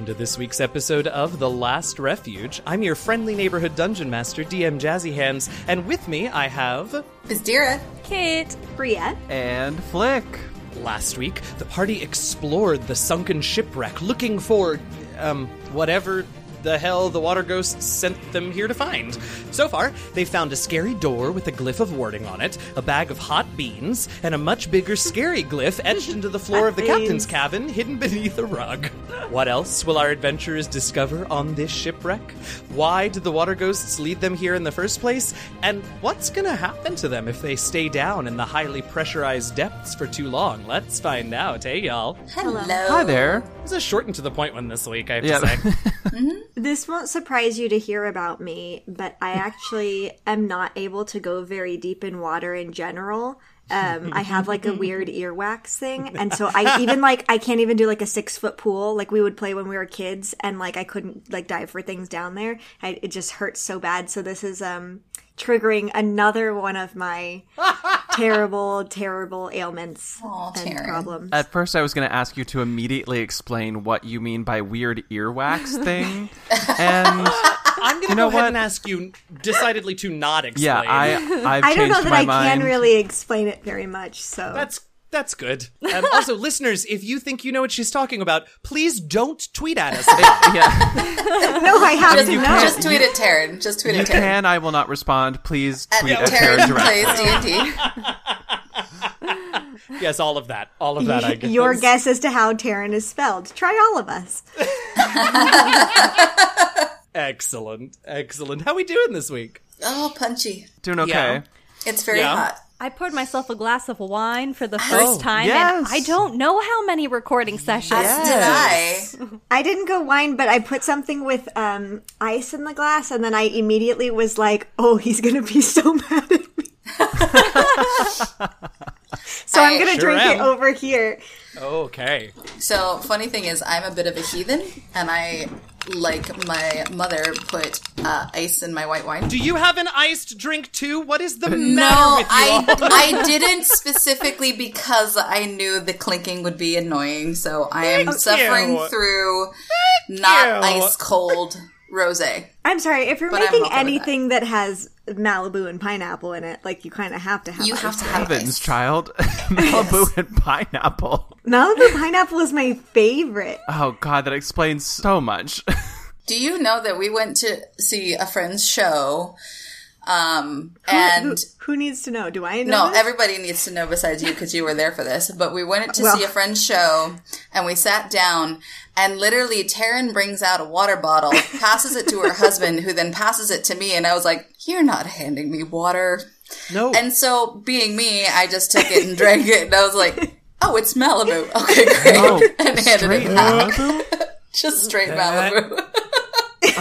welcome to this week's episode of The Last Refuge. I'm your friendly neighborhood dungeon master, DM Jazzy Hands, and with me I have. Bizdira. Kit. Bria. And Flick. Last week, the party explored the sunken shipwreck looking for, um, whatever the hell the water ghosts sent them here to find. So far, they've found a scary door with a glyph of warding on it, a bag of hot beans, and a much bigger scary glyph etched into the floor of the Hot captain's cabin hidden beneath a rug. What else will our adventurers discover on this shipwreck? Why did the water ghosts lead them here in the first place? And what's gonna happen to them if they stay down in the highly pressurized depths for too long? Let's find out, hey y'all. Hello. Hi there. It was a short and to the point one this week, I have Yeah. to say. Mm-hmm. This won't surprise you to hear about me, but I actually am not able to go very deep in water in general. Um, I have like a weird earwax thing, and so I even like I can't even do like a six foot pool like we would play when we were kids, and like I couldn't like dive for things down there. I, it just hurts so bad. So this is um triggering another one of my terrible, terrible ailments Aw, and Taryn. problems. At first, I was going to ask you to immediately explain what you mean by weird earwax thing. and I'm gonna You know go ahead what? and ask you decidedly to not explain. yeah, I, I've I don't changed know that my I mind. can really explain it very much. So That's that's good. Um, also, listeners, if you think you know what she's talking about, please don't tweet at us. yeah, no, I have Just, to know. just tweet at Taryn. Just tweet you at Taryn. can. I will not respond. Please tweet at Taryn Taryn directly. plays D&D. yes, all of that, all of that. I get Your guess as to how Taryn is spelled. Try all of us. Excellent, excellent. How we doing this week? Oh, punchy. Doing okay. Yeah. It's very Yeah. hot. I poured myself a glass of wine for the first Oh, time, yes. and I don't know how many recording sessions. As did I. I didn't go wine, but I put something with um, ice in the glass, and then I immediately was like, "Oh, he's gonna be so mad at me." so I'm gonna sure drink it over here. Okay. So, funny thing is, I'm a bit of a heathen, and I, like my mother, put uh, ice in my white wine. Do you have an iced drink too? What is the matter No, with you I? I didn't specifically because I knew the clinking would be annoying. So I am Thank suffering you. through not you. ice cold rosé. I'm sorry if you're But making okay anything that. has Malibu and pineapple in it. Like you kind of have to have. You ice, have to right? have Heavens, ice. child. Malibu and pineapple. Malibu pineapple is my favorite. Oh, God, that explains so much. Do you know that we went to see a friend's show? Um, and who, who needs to know? Do I know? no, this? everybody needs to know besides you because you were there for this. But we went to Well- see a friend's show and we sat down and literally Taryn brings out a water bottle, passes it to her husband, who then passes it to me. And I was like, you're not handing me water. no. And so being me, I just took it and drank it. And I was like, oh, it's Malibu. Okay, great. Oh, and handed straight it back. Malibu? Just straight Malibu.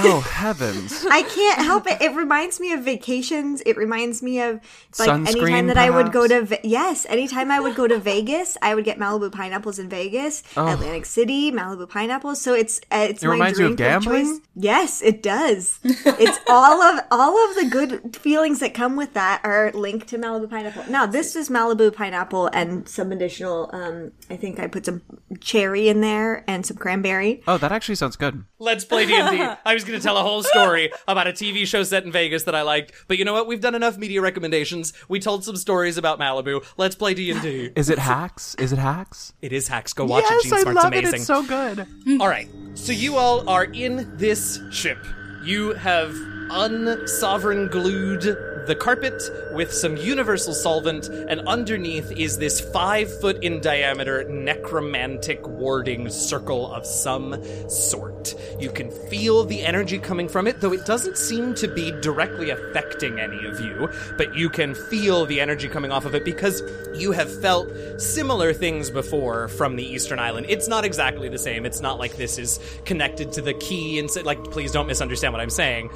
Oh, heavens. I can't help it. It reminds me of vacations. It reminds me of like Sunscreen, anytime that I would go to perhaps? Ve- yes, anytime I would go to Vegas, I would get Malibu pineapples in Vegas, Atlantic City, Malibu pineapples. So it's uh, it's It my reminds you of drink gambling? choice. Yes, it does. it's all of all of the good feelings that come with that are linked to Malibu pineapple. Now this is Malibu pineapple and some additional. Um, I think I put some cherry in there and some cranberry. Oh, that actually sounds good. Let's play D&D. I was going to tell a whole story about a TV show set in Vegas that I liked, but you know what? We've done enough media recommendations. We told some stories about Malibu. Let's play D&D. Is it hacks? Is it hacks? It is hacks. Go watch yes, it. Gene I love amazing. it. It's so good. All right. So you all are in this ship. You have unsovereign glued the carpet with some universal solvent, and underneath is this five foot in diameter necromantic warding circle of some sort. You can feel the energy coming from it, though it doesn't seem to be directly affecting any of you, but you can feel the energy coming off of it because you have felt similar things before from the Eastern Island. It's not exactly the same. It's not like this is connected to the key and like, please don't misunderstand what I'm saying.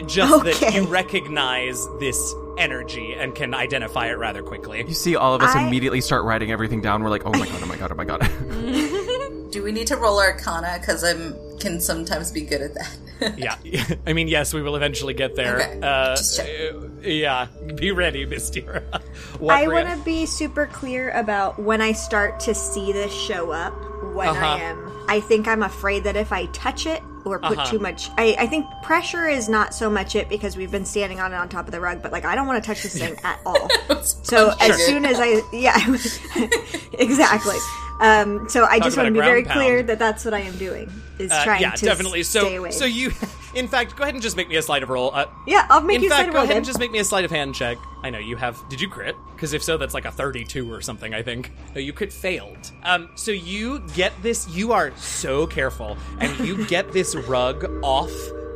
Just that you recognize this energy and can identify it rather quickly. You see all of us I- immediately start writing everything down. We're like, oh my god, oh my god, oh my god. Do we need to roll Arcana? Because I'm can sometimes be good at that. yeah. I mean, yes, we will eventually get there. Okay. Uh, Just uh, yeah. Be ready, Bizdira. What, I want to be super clear about when I start to see this show up. When Uh-huh. I am. I think I'm afraid that if I touch it or put Uh-huh. too much, I, I think pressure is not so much it because we've been standing on it on top of the rug, but like I don't want to touch this thing at all. so as soon as I, yeah, exactly. Um, so I just want to be very ground clear that that's what I am doing is Uh, trying yeah, to definitely. stay away. so you, in fact, go ahead and just make me a sleight of roll. Uh, yeah, I'll make in you fact, go roll ahead then. and just make me a sleight of hand check. I know you have. Did you crit? Because if so, that's like a thirty-two or something. I think. No, you crit failed. Um, so you get this. You are so careful, and you get this rug off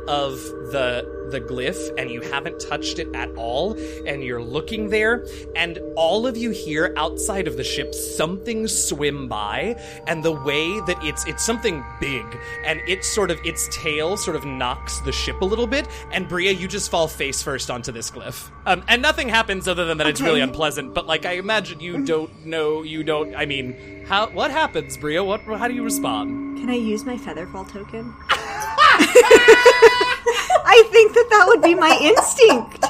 of the the glyph and you haven't touched it at all and you're looking there and all of you hear outside of the ship something swim by and the way that it's it's something big and it sort of its tail sort of knocks the ship a little bit and Bria you just fall face first onto this glyph. Um, and nothing happens other than that it's really unpleasant but like I imagine you don't know you don't I mean how what happens Bria? What how do you respond? Can I use my featherfall token? I think that that would be my instinct.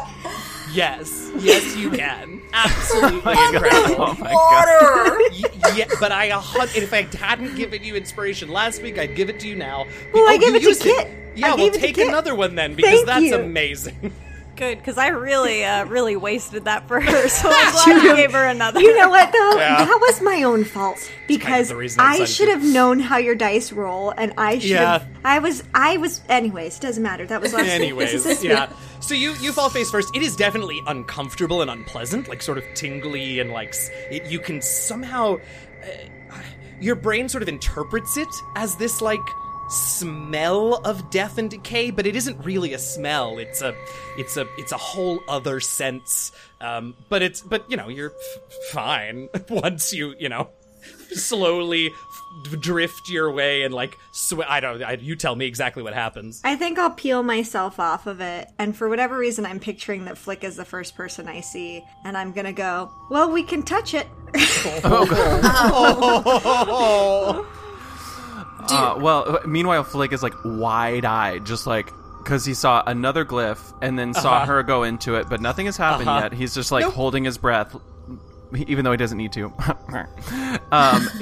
yes yes you can absolutely oh incredible Oh my god. Water. Y- yeah, but I, hun- if I hadn't given you inspiration last week, I'd give it to you now. Well, I Oh, gave it to used Kit. Yeah, I well, gave it to take another one then because Thank that's you. amazing. Good, because I really, uh, really wasted that for her, so I'm glad you gave her another. You know what though? Yeah. That was my own fault because the reason I I should have known how your dice roll, and I should Yeah. have. I was. I was. Anyways, doesn't matter. That was last week. This Anyways, is this yeah. week. So you you fall face first. It is definitely uncomfortable and unpleasant, like sort of tingly and like it, you can somehow uh, your brain sort of interprets it as this like smell of death and decay, but it isn't really a smell. It's a it's a it's a whole other sense. Um, but it's but you know you're f- fine once you you know slowly f- drift your way and like sw- I don't I, you tell me exactly what happens. I think I'll peel myself off of it, and for whatever reason, I'm picturing that Flick is the first person I see, and I'm gonna go. Well, we can touch it. Uh, well, meanwhile, Flick is like wide-eyed, just like because he saw another glyph and then saw her go into it, but nothing has happened Uh-huh. yet. He's just like Nope. holding his breath, even though he doesn't need to. um,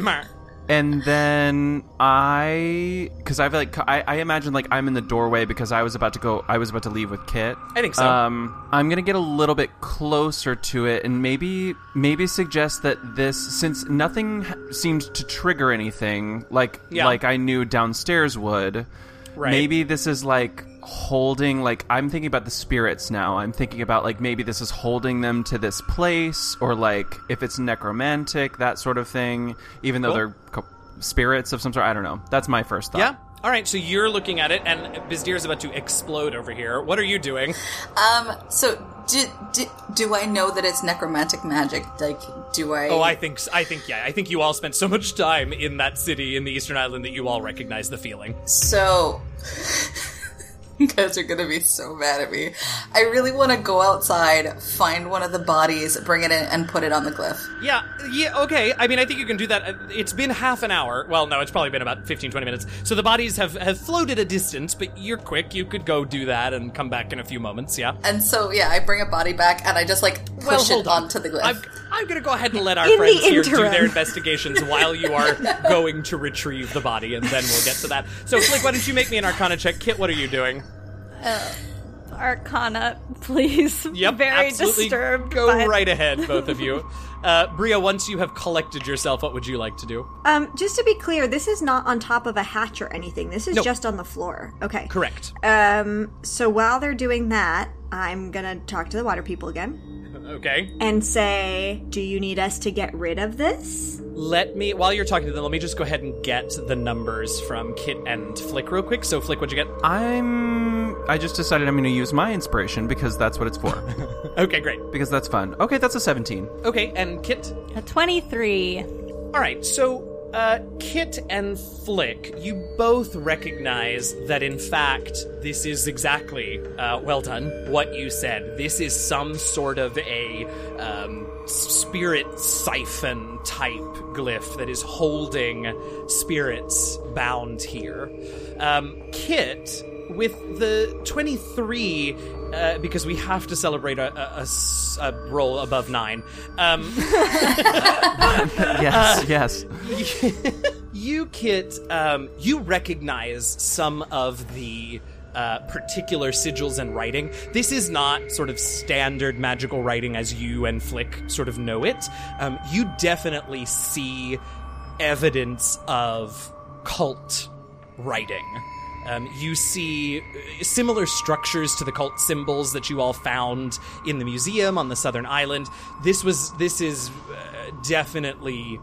and then I, because I've like, I, I imagine like I'm in the doorway because I was about to go, I was about to leave with Kit. I think so. Um, I'm gonna get a little bit closer to it and maybe, maybe suggest that this, since nothing seemed to trigger anything, like, Yeah. like I knew downstairs would. Right. Maybe this is like holding like I'm thinking about the spirits now. I'm thinking about like maybe this is holding them to this place or like if it's necromantic, that sort of thing, even though Cool. they're co- spirits of some sort. I don't know. That's my first thought. Yeah. All right. So you're looking at it, and Bizdir's about to explode over here. What are you doing? Um. So, do, do do I know that it's necromantic magic? Like, do I? Oh, I think. I think. Yeah. I think you all spent so much time in that city in the Eastern Island that you all recognize the feeling. So, you guys are gonna be so mad at me. I really want to go outside, find one of the bodies, bring it in, and put it on the glyph. Yeah. Yeah. Okay. I mean, I think you can do that. Uh, It's been half an hour. Well, no, it's probably been about 15, 20 minutes. So the bodies have have floated a distance, but you're quick. You could go do that and come back in a few moments. Yeah. And so, yeah, I bring a body back and I just like push Well, it hold on. onto the glyph. I'm, I'm going to go ahead and let our In friends here do their investigations while you are going to retrieve the body, and then we'll get to that. So, Flick, why don't you make me an Arcana check? Kit, what are you doing? Arcana, please. Yep, Very absolutely. disturbed. Go by- right ahead, both of you. Uh, Bria, once you have collected yourself, what would you like to do? Um, just to be clear, this is not on top of a hatch or anything. This is Nope. just on the floor. Okay. Correct. Um, so while they're doing that, I'm gonna talk to the water people again Okay. and say, "Do you need us to get rid of this?" Let me, while you're talking to them, let me just go ahead and get the numbers from Kit and Flick real quick. So, Flick, what'd you get? I'm. I just decided I'm going to use my inspiration because that's what it's for. Okay, great. because that's fun. Okay, that's a 17. Okay, and Kit? A 23. All right, so uh, Kit and Flick, you both recognize that in fact this is exactly uh, well done what you said. This is some sort of a um, spirit siphon type glyph that is holding spirits bound here. Um, Kit. With the 23, uh, because we have to celebrate a roll above nine, um, yes, yes. you, Kit, um, you recognize some of the uh, particular sigils and writing. This is not sort of standard magical writing as you and Flick sort of know it. Um, you definitely see evidence of cult writing. Um, you see uh, similar structures to the cult symbols that you all found in the museum on the southern island. This was this is uh, definitely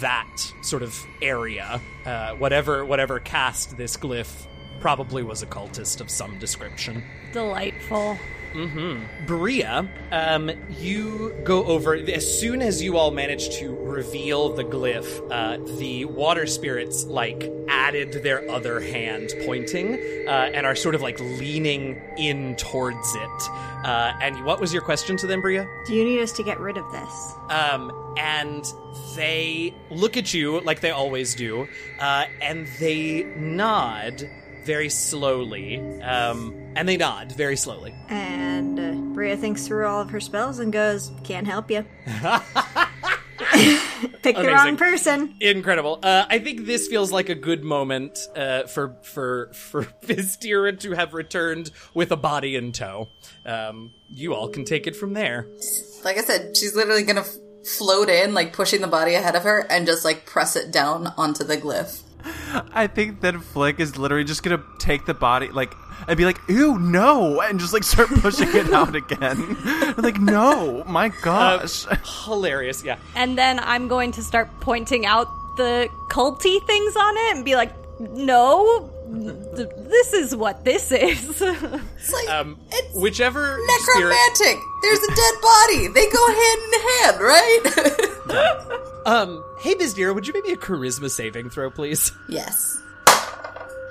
that sort of area. Uh, whatever whatever cast this glyph probably was a cultist of some description. Delightful. Bria, um, you go over as soon as you all manage to reveal the glyph. Uh, the water spirits like added their other hand, pointing, uh, and are sort of like leaning in towards it. Uh, and what was your question to them, Bria? Do you need us to get rid of this? Um, and they look at you like they always do, uh, and they nod very slowly. Um, and they nod very slowly. And uh, Bria thinks through all of her spells and goes, "Can't help you." Pick the wrong person. Incredible. Uh, I think this feels like a good moment uh, for for for Bizdira to have returned with a body in tow. Um, you all can take it from there. Like I said, she's literally gonna float in, like pushing the body ahead of her, and just like press it down onto the glyph. I think that Flick is literally just gonna take the body, like, and be like, "Ew, no," and just like start pushing it out again. like, no, my gosh. Hilarious, yeah. And then I'm going to start pointing out the culty things on it and be like, no, th- this is what this is. It's like Um, it's whichever spirit. necromantic. There's a dead body. They go hand in hand, right? Um, hey Bizdira, would you make me a charisma saving throw, please? yes.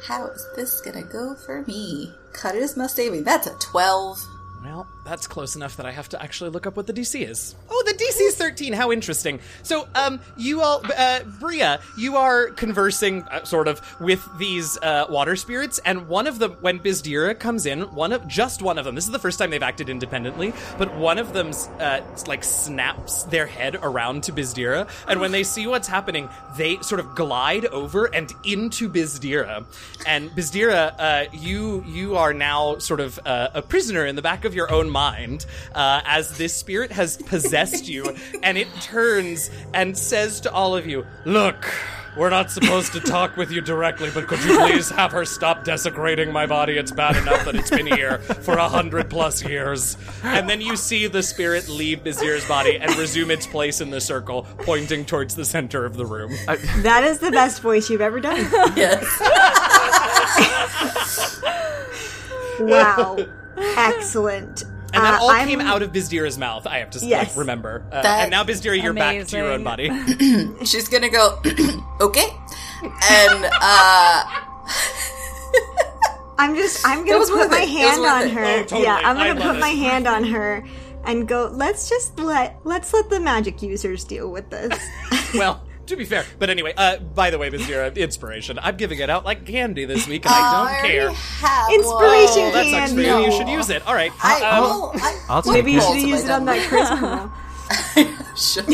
How is this gonna go for me? Charisma saving. That's a twelve. Well, that's close enough that I have to actually look up what the DC is. Oh, the DC is 13. How interesting. So, um, you all, uh, Bria, you are conversing, uh, sort of, with these, uh, water spirits, and one of them, when Bizdira comes in, one of, just one of them, this is the first time they've acted independently, but one of them, uh, like, snaps their head around to Bizdira, and when they see what's happening, they sort of glide over and into Bizdira. And Bizdira, uh, you, you are now sort of, uh, a prisoner in the back of your own mind uh, as this spirit has possessed you, and it turns and says to all of you, Look, we're not supposed to talk with you directly, but could you please have her stop desecrating my body? It's bad enough that it's been here for a hundred plus years. And then you see the spirit leave Bizdira's body and resume its place in the circle, pointing towards the center of the room. That is the best voice you've ever done. Yes. Wow. Excellent. And that Uh, all I'm- came out of Bizdira's mouth. I have to Yes. like, remember. Uh, and now, Bizdira, you're back to your own body. She's gonna go, okay. And, uh, I'm just I'm gonna put my it. It hand on it. her. Oh, totally. Yeah, I'm gonna put it. my hand on her and go, let's just let let's let the magic users deal with this. well, to be fair. But anyway, uh, by the way, Bizdira, inspiration. I'm giving it out like candy this week, and oh, I I don't already care. have Inspiration one. That sucks for you. candy. You should use it. All right. I, Um, well, I I'll take Maybe you should use it on that Christmas. roll. Should.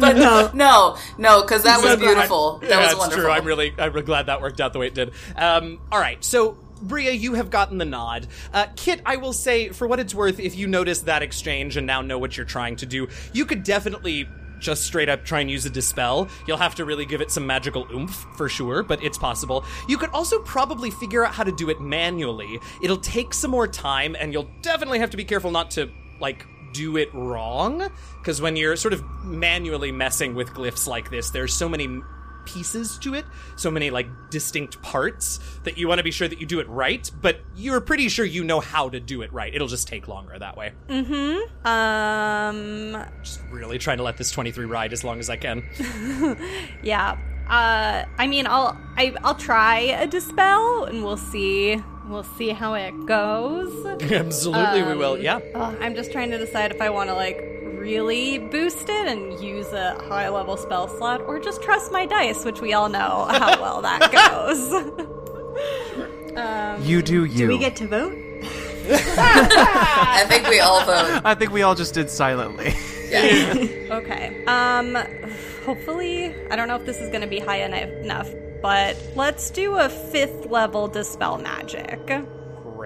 but no, no, no, because that was beautiful. I- That yeah, was it's wonderful. true. I'm really, I'm glad that worked out the way it did. Um, all right, so. Bria, you have gotten the nod. Uh, Kit, I will say, for what it's worth, if you notice that exchange and now know what you're trying to do, you could definitely just straight up try and use a dispel. You'll have to really give it some magical oomph for sure, but it's possible. You could also probably figure out how to do it manually. It'll take some more time, and you'll definitely have to be careful not to, like, do it wrong. Because when you're sort of manually messing with glyphs like this, there's so many pieces to it, so many like distinct parts that you want to be sure that you do it right, but you're pretty sure you know how to do it right. It'll just take longer that way. Mm-hmm. Um, Just really trying to let this 23 ride as long as I can. yeah. Uh, I mean, I'll I, I'll try a dispel, and we'll see. We'll see how it goes. Absolutely, we will. Um, Yeah. I'm just trying to decide if I want to like really boost it and use a high level spell slot, or just trust my dice, which we all know how well that goes. You do you. Do we get to vote? I think we all vote. I think we all just did silently. Yeah. okay. Um. hopefully, I don't know if this is going to be high enough, enough, but let's do a fifth level dispel magic.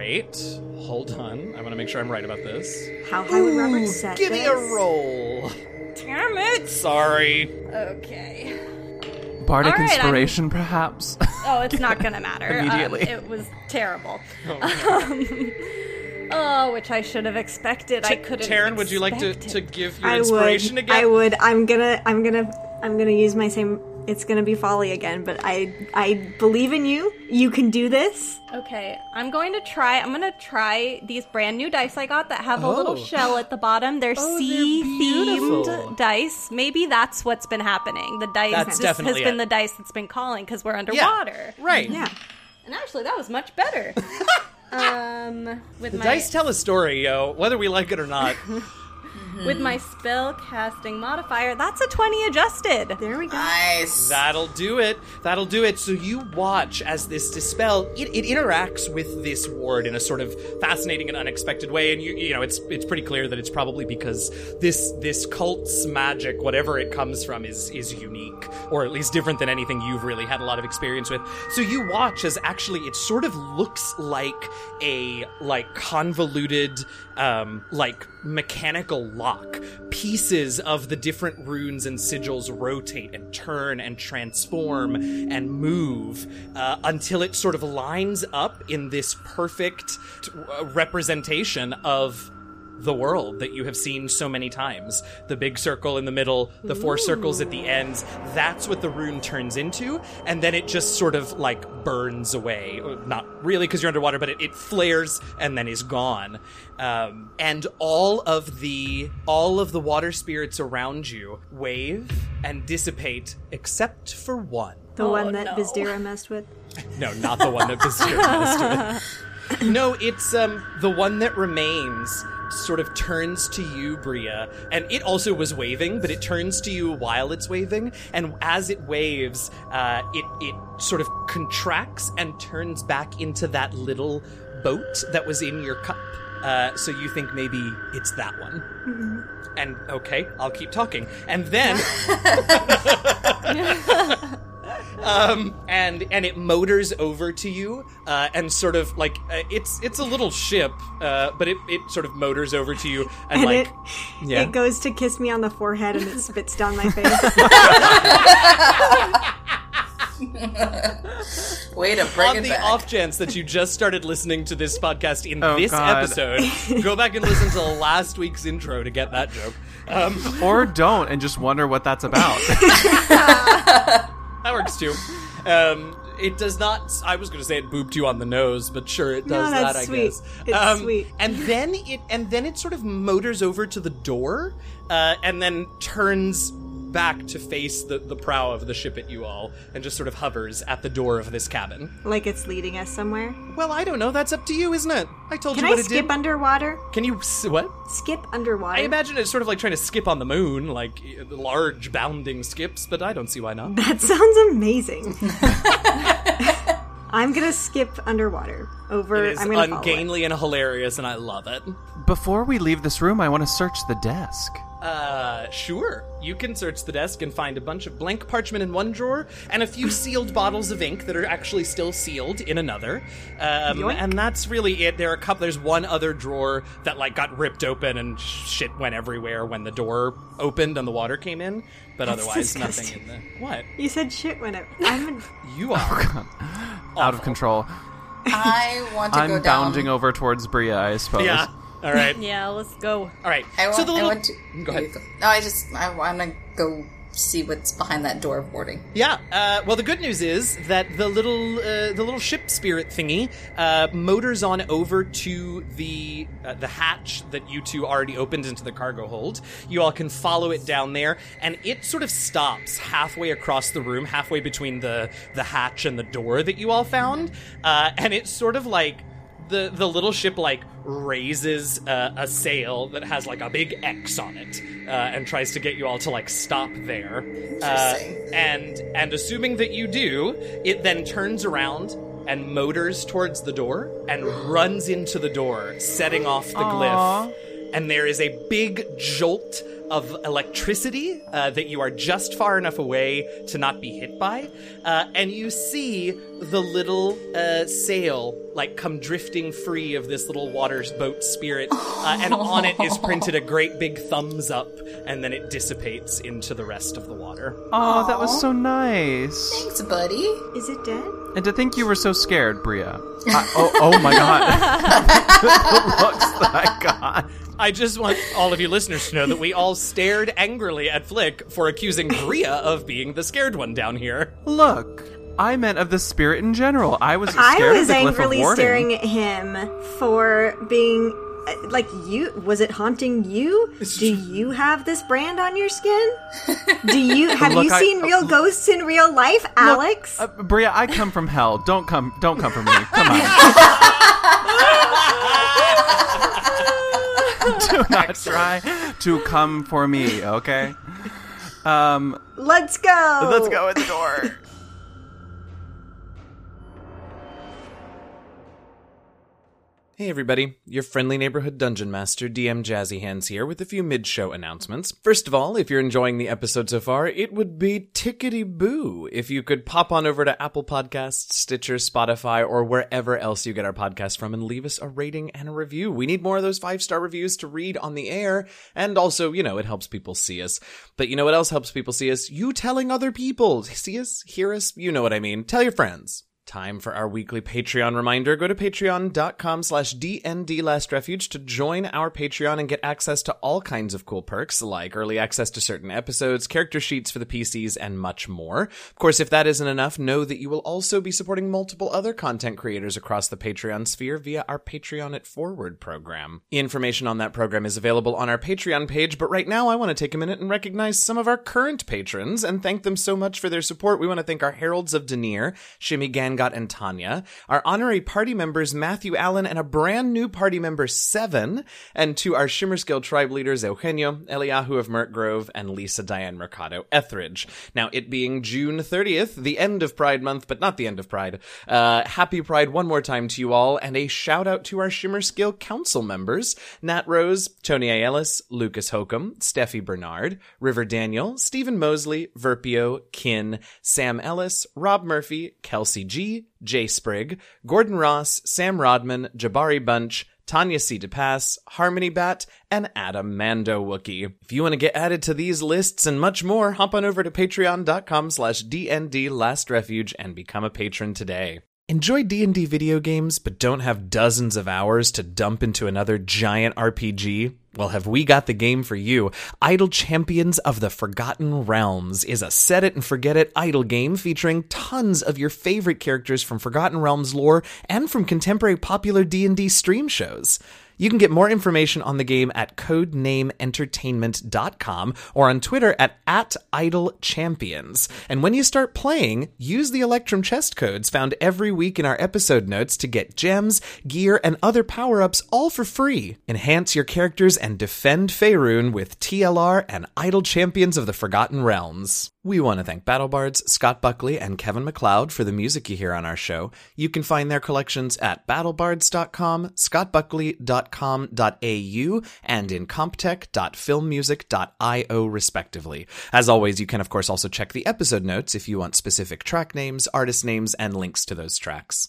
Great. Hold on. I want to make sure I'm right about this. How high would Robert set Give me a roll. Damn it! Sorry. Okay. Bardic All right, I'm- inspiration, perhaps. Oh, it's not gonna matter. Um, Immediately. it was terrible. Um, oh, which I should have expected. I couldn't. Taryn, would you like to, expect to it. give your I inspiration would. again? I would. I'm gonna. I'm gonna. I'm gonna use my same. It's gonna be folly again, but I. I believe in you. You can do this. Okay, I'm going to try. I'm going to try these brand new dice I got that have a little Oh. shell at the bottom. They're Oh, sea themed dice. Maybe that's what's been happening. The dice That's just definitely has been the dice that's been calling because we're Yeah. underwater. Right. Yeah. And actually, that was much better. um, with The my dice tell a story, yo, whether we like it or not. with my spell casting modifier, that's a 20 adjusted. There we go. Nice. That'll do it. That'll do it. So you watch as this dispel it, it interacts with this ward in a sort of fascinating and unexpected way, and you you know it's it's pretty clear that it's probably because this this cult's magic, whatever it comes from, is is unique or at least different than anything you've really had a lot of experience with. So you watch as actually it sort of looks like a like convoluted um like mechanical lock. Pieces of the different runes and sigils rotate and turn and transform and move uh, until it sort of lines up in this perfect uh, representation of the world that you have seen so many times. The big circle in the middle, the four circles at the ends. That's what the rune turns into. And then it just sort of like burns away. Not really because you're underwater, but it, it flares and then is gone. Um, and all of the all of the water spirits around you wave and dissipate except for one. The Oh, one that no. Bizdira messed with. No, not the one that Bizdira messed with. No, it's um the one that remains sort of turns to you, Bria, and it also was waving, but it turns to you while it's waving, and as it waves, uh, it it sort of contracts and turns back into that little boat that was in your cup. Uh, so you think maybe it's that one. And okay, I'll keep talking. And then um, and and it motors over to you, uh, and sort of like uh, it's it's a little ship, uh, but it, it sort of motors over to you, and, And like it, yeah, it goes to kiss me on the forehead and it spits down my face. Way to bring on it the back. off chance that you just started listening to this podcast in Oh, this God. episode, go back and listen to last week's intro to get that joke. Um, or don't and just wonder what that's about. that works too. Um, it does not. I was going to say it booped you on the nose, but sure, it No, does that's that. I guess. It's Um, sweet. And then it and then it sort of motors over to the door, uh, and then turns back to face the, the prow of the ship at you all, and just sort of hovers at the door of this cabin. like it's leading us somewhere. Well, I don't know. That's up to you, isn't it? I told Can you I what it skip underwater? Can you s- what? Skip underwater? I imagine it's sort of like trying to skip on the moon, like uh, large bounding skips, but I don't see why not. That sounds amazing. I'm gonna skip underwater. Over. It is I'm gonna follow it. ungainly and hilarious, and I love it. Before we leave this room, I want to search the desk. Uh, sure. You can search the desk and find a bunch of blank parchment in one drawer and a few sealed bottles of ink that are actually still sealed in another. Um, Yoink. and that's really it. There are a couple. There's one other drawer that like got ripped open and shit went everywhere when the door opened and the water came in. But That's otherwise, disgusting. nothing in the what You said shit when it. I'm. A, you are. Out of control. I want to go I'm down. bounding over towards Bria, I suppose. yeah. All right. Yeah, let's go. All right. I want, so the I little. want to. Go ahead. No, I just I want to go see what's behind that door of warding. Yeah. Uh, well, the good news is that the little uh, the little ship spirit thingy uh, motors on over to the uh, the hatch that you two already opened into the cargo hold. You all can follow it down there, and it sort of stops halfway across the room, halfway between the the hatch and the door that you all found, uh, and it's sort of like the the little ship like raises uh, a sail that has like a big X on it, uh, and tries to get you all to like stop there. Uh, and and assuming that you do, it then turns around and motors towards the door and runs into the door, setting off the glyph. And there is a big jolt of electricity uh, that you are just far enough away to not be hit by, uh, and you see the little uh, sail like come drifting free of this little water boat spirit, uh, and on it is printed a great big thumbs up, and then it dissipates into the rest of the water. Oh, that was so nice. Thanks, buddy. Is it dead? And to think you were so scared, Bria. I- oh, oh my god. the looks that I got. I just want all of you listeners to know that we all stared angrily at Flick for accusing Bria of being the scared one down here. Look, I meant of the spirit in general. I was scared I of was the glyph of angrily warding. staring at him for being like you. Was it haunting you? Do you have this brand on your skin? Do you have Look, you I- seen real ghosts in real life, Alex? Uh, Bria, I come from hell. Don't come. Don't come for me. Come on. Do not try to come for me. Okay. Um. Let's go. Let's go in the door. Hey everybody, your friendly neighborhood dungeon master, DM Jazzy Hands here with a few mid-show announcements. First of all, if you're enjoying the episode so far, it would be tickety boo if you could pop on over to Apple Podcasts, Stitcher, Spotify, or wherever else you get our podcast from and leave us a rating and a review. We need more of those five-star reviews to read on the air, and also, you know, it helps people see us. But you know what else helps people see us? You telling other people. See us, hear us, you know what I mean. Tell your friends. Time for our weekly Patreon reminder. Go to patreon.com slash DND Last Refuge to join our Patreon and get access to all kinds of cool perks like early access to certain episodes, character sheets for the PCs, and much more. Of course, if that isn't enough, know that you will also be supporting multiple other content creators across the Patreon sphere via our Patreon at Forward program. Information on that program is available on our Patreon page, but right now I want to take a minute and recognize some of our current patrons and thank them so much for their support. We want to thank our Heralds of Deneir, Shimmy And Tanya, our honorary party members Matthew Allen and a brand new party member Seven, and to our Shimmerscale tribe leaders Eugenio, Eliahu of Mert Grove, and Lisa Diane Mercado Etheridge. Now, it being June 30th, the end of Pride Month, but not the end of Pride, uh, happy Pride one more time to you all, and a shout out to our Shimmerscale council members Nat Rose, Tony A. Ellis, Lucas Hokum, Steffi Bernard, River Daniel, Stephen Mosley, Verpio, Kin, Sam Ellis, Rob Murphy, Kelsey G, Jay Sprigg, Gordon Ross, Sam Rodman, Jabari Bunch, Tanya C. DePass, Harmony Bat, and Adam Mando Wookie. If you want to get added to these lists and much more, hop on over to patreon.com slash DND Last Refuge and become a patron today. Enjoy D&D video games but don't have dozens of hours to dump into another giant RPG? Well, have we got the game for you? Idle Champions of the Forgotten Realms is a set it and forget it idle game featuring tons of your favorite characters from Forgotten Realms lore and from contemporary popular D&D stream shows. You can get more information on the game at codenameentertainment.com or on Twitter at, at idlechampions. And when you start playing, use the Electrum chest codes found every week in our episode notes to get gems, gear, and other power-ups all for free. Enhance your characters and defend Faerun with TLR and Idle Champions of the Forgotten Realms. We want to thank BattleBards, Scott Buckley, and Kevin MacLeod for the music you hear on our show. You can find their collections at battlebards.com, scottbuckley.com.au, and incompetech.filmmusic.io, respectively. As always, you can, of course, also check the episode notes if you want specific track names, artist names, and links to those tracks.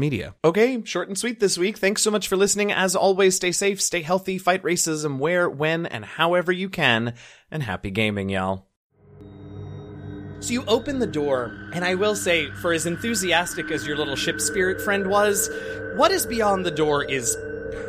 media. Okay, short and sweet this week. Thanks so much for listening. As always, stay safe, stay healthy, fight racism where, when, and however you can, and happy gaming, y'all. So you open the door, and I will say, for as enthusiastic as your little ship spirit friend was, what is beyond the door is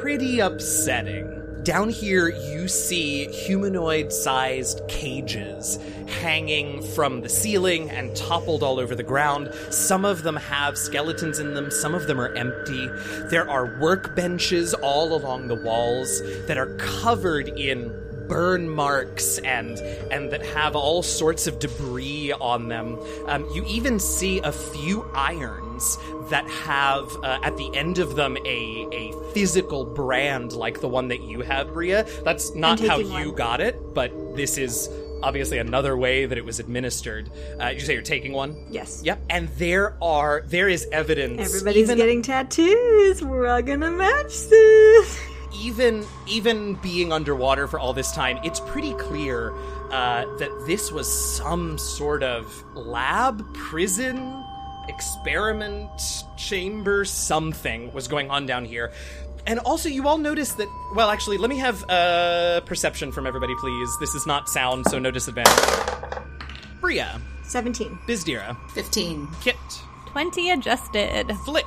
pretty upsetting. Down here, you see humanoid sized cages hanging from the ceiling and toppled all over the ground. Some of them have skeletons in them, some of them are empty. There are workbenches all along the walls that are covered in burn marks and and that have all sorts of debris on them. Um, you even see a few that have uh, at the end of them a a physical brand like the one that you have, Bria. That's not how you one. got it, but this is obviously another way that it was administered. Uh, you say you're taking one. Yes. Yep, and there are there is evidence. Everybody's even- getting tattoos. We're all gonna match this. even even being underwater for all this time, it's pretty clear uh, that this was some sort of lab, prison, experiment, chamber, something was going on down here. And also, you all notice that. Well, actually, let me have uh, perception from everybody, please. This is not sound, so no disadvantage. Bria, 17. Bizdira, 15. Kit, 20 adjusted. Flick.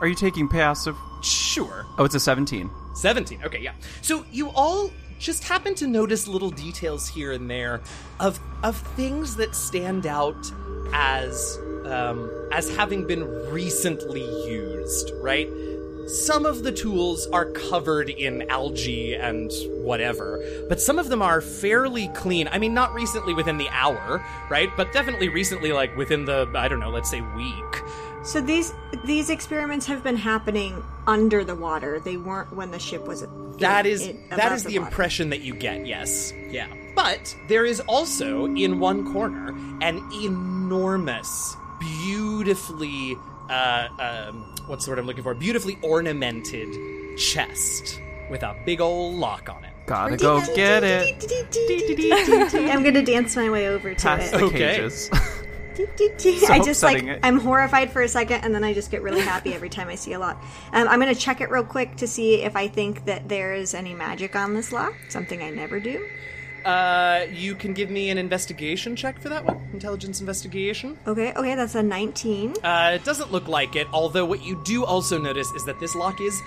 Are you taking passive? Sure. Oh, it's a 17. 17. Okay, yeah. So you all just happen to notice little details here and there of of things that stand out as um, as having been recently used, right? Some of the tools are covered in algae and whatever, but some of them are fairly clean. I mean, not recently within the hour, right? But definitely recently, like within the, I don't know, let's say week. So these these experiments have been happening under the water. They weren't when the ship was. in- That is in- that is the, impression that you get. Yes, yeah. But there is also in one corner an enormous, beautifully uh, um, what's the word I'm looking for? Beautifully ornamented chest with a big old lock on it. Gotta go get it. I'm gonna dance my way over to Past it. the Okay. cages. I just like it. I'm horrified for a second, and then I just get really happy every time I see a lock. Um, I'm gonna check it real quick to see if I think that there is any magic on this lock. Something I never do. Uh, you can give me an investigation check for that one. Intelligence investigation. Okay, okay, that's a 19. Uh, it doesn't look like it, although what you do also notice is that this lock is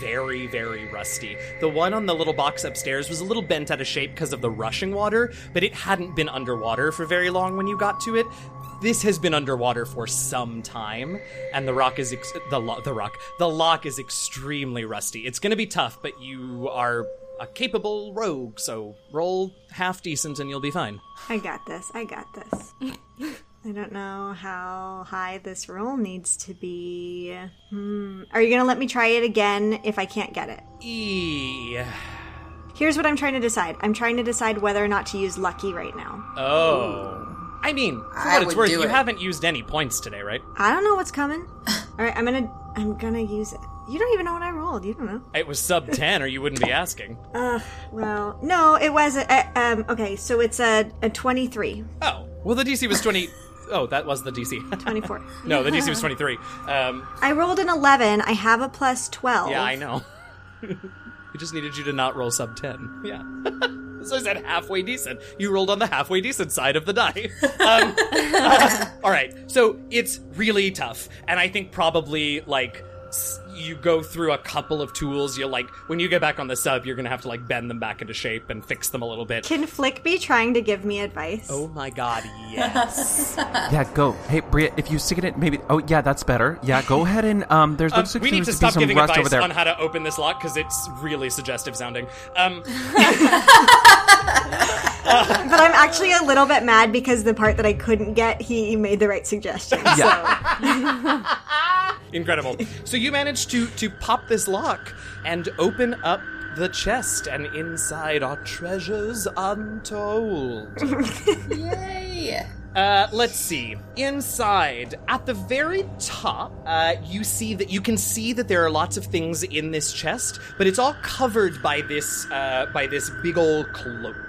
very, very rusty. The one on the little box upstairs was a little bent out of shape because of the rushing water, but it hadn't been underwater for very long when you got to it. This has been underwater for some time, and the rock is ex- the lo- the rock the lock is extremely rusty. It's going to be tough, but you are a capable rogue, so roll half decent and you'll be fine. I got this. I got this. I don't know how high this roll needs to be. Hmm. Are you gonna let me try it again if I can't get it? E. Here's what I'm trying to decide. I'm trying to decide whether or not to use lucky right now. Oh. I mean, for I what it's worth, you it. haven't used any points today, right? I don't know what's coming. All right, I'm gonna I'm gonna use it. You don't even know what I rolled. You don't know. It was sub 10, or you wouldn't be asking. Uh, well, no, it was a, a, um. Okay, so it's a a 23, Oh. Well, the DC was 20. Oh, that was the DC. 24. no, the DC was 23. Um, I rolled an 11. I have a plus 12. yeah, I know. we just needed you to not roll sub 10. Yeah. so I said halfway decent. You rolled on the halfway decent side of the die. Um, all right. So it's really tough. And I think probably, like, s- you go through a couple of tools. You'll, like, when you get back on the sub, you're going to have to, like, bend them back into shape and fix them a little bit. Can Flick be trying to give me advice? Oh my god, yes. Yeah, go. Hey, Bria, if you stick it in, maybe. Oh, yeah, that's better. Yeah, go ahead and um. There's Um, looks like we need to stop be some giving rust advice over there. on how to open this lock because it's really suggestive sounding. Um, But I'm actually a little bit mad because the part that I couldn't get, he made the right suggestion. Yeah. incredible. So you managed to to pop this lock and open up the chest, and inside are treasures untold. Yay! Uh, let's see. Inside, at the very top, uh, you see that you can see that there are lots of things in this chest, but it's all covered by this uh, by this big old cloak.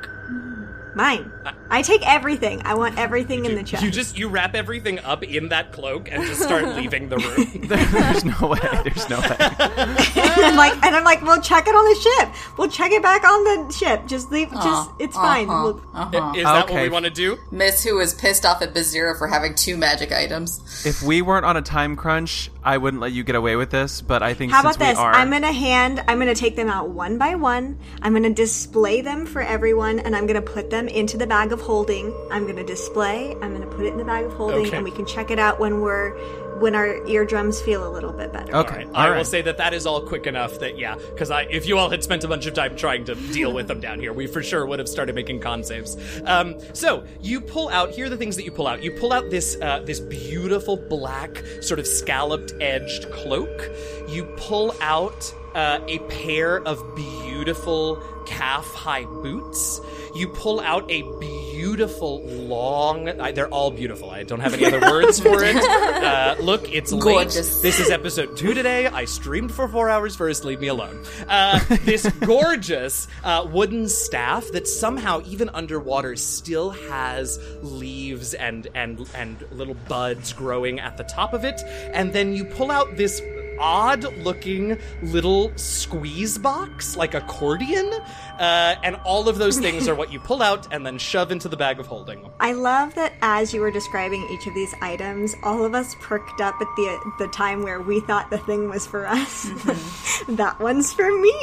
Mine. Uh, I take everything. I want everything in the chest. You just you wrap everything up in that cloak and just start leaving the room. There's no way. There's no way. and I'm like, and I'm like, we'll check it on the ship. We'll check it back on the ship. Just leave. Just uh-huh. it's fine. Uh-huh. We'll, uh-huh. Is that what we want to do? Miss who was pissed off at Bizdira for having two magic items. If we weren't on a time crunch, I wouldn't let you get away with this. But I think How since about this? we are, I'm gonna hand. I'm gonna take them out one by one. I'm gonna display them for everyone, and I'm gonna put them into the bag of holding. I'm gonna display. I'm gonna put it in the bag of holding, Okay. and we can check it out when we're when our eardrums feel a little bit better. okay. I all will right. say that that is all quick enough that yeah, because I if you all had spent a bunch of time trying to deal with them down here, we for sure would have started making con saves. Um, so you pull out. Here are the things that you pull out. You pull out this uh, this beautiful black sort of scalloped edged cloak. You pull out uh, a pair of beautiful calf high boots. You pull out a beautiful long. I, they're all beautiful. I don't have any other words for it. Uh, look, it's Gorgeous. late. This is episode two today. I streamed for four hours first. Leave me alone. Uh, this gorgeous uh, wooden staff that somehow, even underwater, still has leaves and and and little buds growing at the top of it. And then you pull out this odd looking little squeeze box like accordion uh, and all of those things are what you pull out and then shove into the bag of holding I love that as you were describing each of these items, all of us perked up at the the time where we thought the thing was for us. that one's for me.